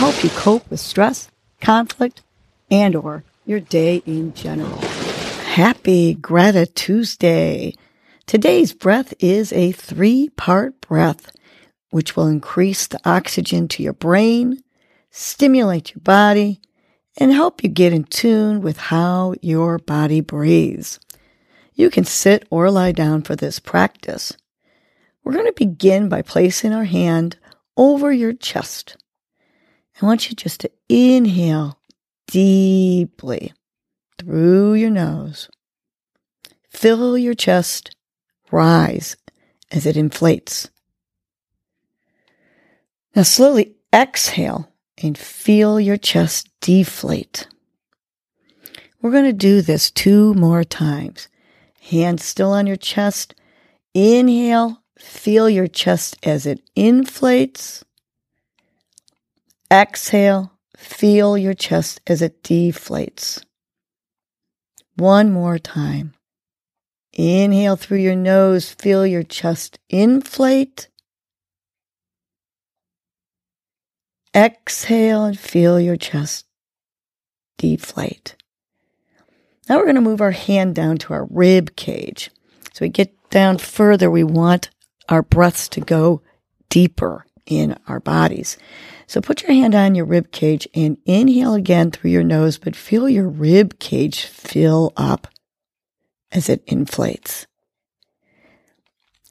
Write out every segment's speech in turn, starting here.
help you cope with stress, conflict, and or your day in general. Happy Greta Tuesday. Today's breath is a three-part breath, which will increase the oxygen to your brain, stimulate your body, and help you get in tune with how your body breathes. You can sit or lie down for this practice. We're going to begin by placing our hand over your chest. I want you just to inhale deeply through your nose. Fill your chest, rise as it inflates. Now slowly exhale and feel your chest deflate. We're going to do this two more times. Hands still on your chest. Inhale, feel your chest as it inflates. Exhale, feel your chest as it deflates. One more time. Inhale through your nose, feel your chest inflate. Exhale and feel your chest deflate. Now we're going to move our hand down to our rib cage. So we get down further, we want our breaths to go deeper in our bodies. So put your hand on your rib cage and inhale again through your nose, but feel your rib cage fill up as it inflates.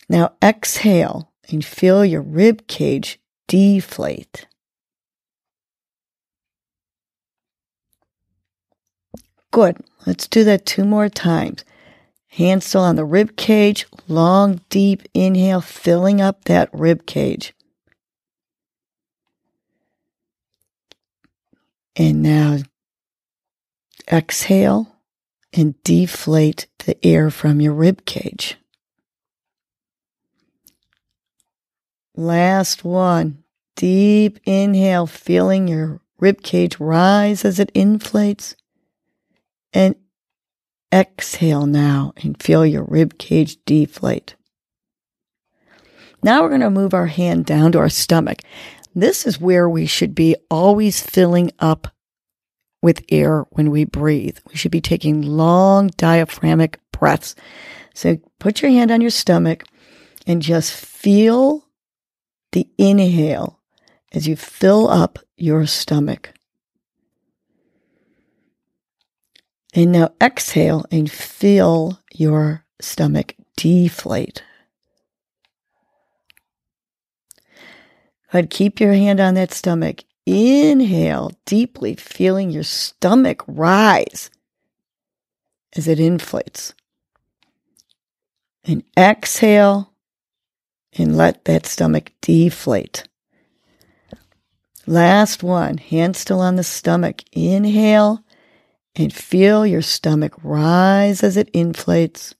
Now exhale and feel your rib cage deflate. Good. Let's do that two more times. Hands still on the rib cage. Long, deep inhale, filling up that rib cage. And now exhale and deflate the air from your rib cage. Last one. Deep inhale, feeling your rib cage rise as it inflates. And exhale now and feel your rib cage deflate. Now we're going to move our hand down to our stomach. This is where we should be always filling up with air when we breathe. We should be taking long diaphragmatic breaths. So put your hand on your stomach and just feel the inhale as you fill up your stomach. And now exhale and feel your stomach deflate. Ahead, keep your hand on that stomach. Inhale deeply, feeling your stomach rise as it inflates. And exhale and let that stomach deflate. Last one, hand still on the stomach. Inhale and feel your stomach rise as it inflates.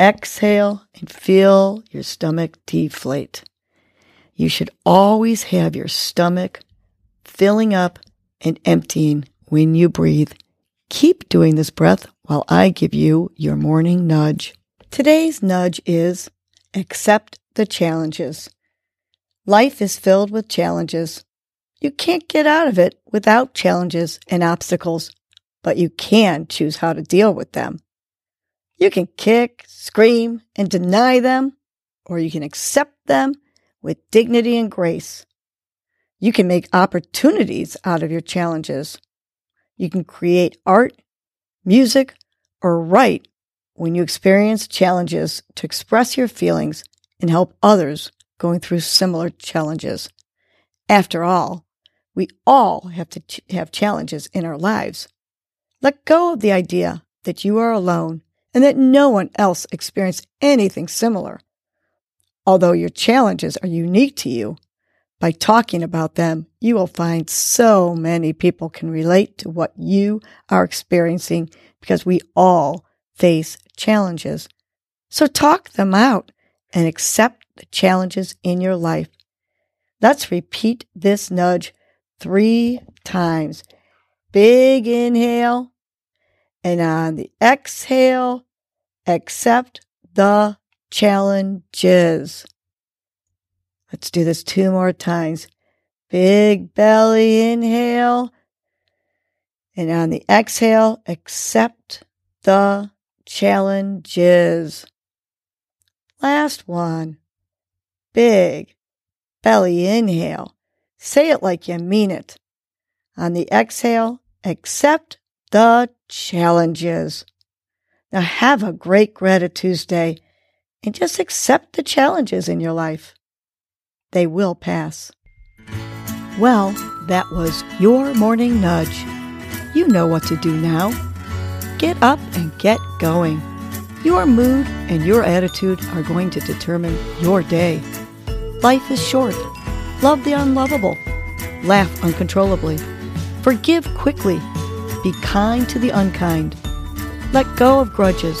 Exhale and feel your stomach deflate. You should always have your stomach filling up and emptying when you breathe. Keep doing this breath while I give you your morning nudge. Today's nudge is accept the challenges. Life is filled with challenges. You can't get out of it without challenges and obstacles, but you can choose how to deal with them. You can kick, scream, and deny them, or you can accept them with dignity and grace. You can make opportunities out of your challenges. You can create art, music, or write when you experience challenges to express your feelings and help others going through similar challenges. After all, we all have to ch- have challenges in our lives. Let go of the idea that you are alone and that no one else experienced anything similar. Although your challenges are unique to you, By talking about them, you will find so many people can relate to what you are experiencing because we all face challenges. So talk them out and accept the challenges in your life. Let's repeat this nudge three times. Big inhale. And on the exhale, accept the challenges. Let's do this two more times. Big belly inhale. And on the exhale, accept the challenges. Last one. Big belly inhale. Say it like you mean it. On the exhale, accept the challenges. Now have a great Gratitude Tuesday and just accept the challenges in your life. They will pass. Well, that was your morning nudge. You know what to do now. Get up and get going. Your mood and your attitude are going to determine your day. Life is short. Love the unlovable. Laugh uncontrollably. Forgive quickly. Be kind to the unkind. Let go of grudges.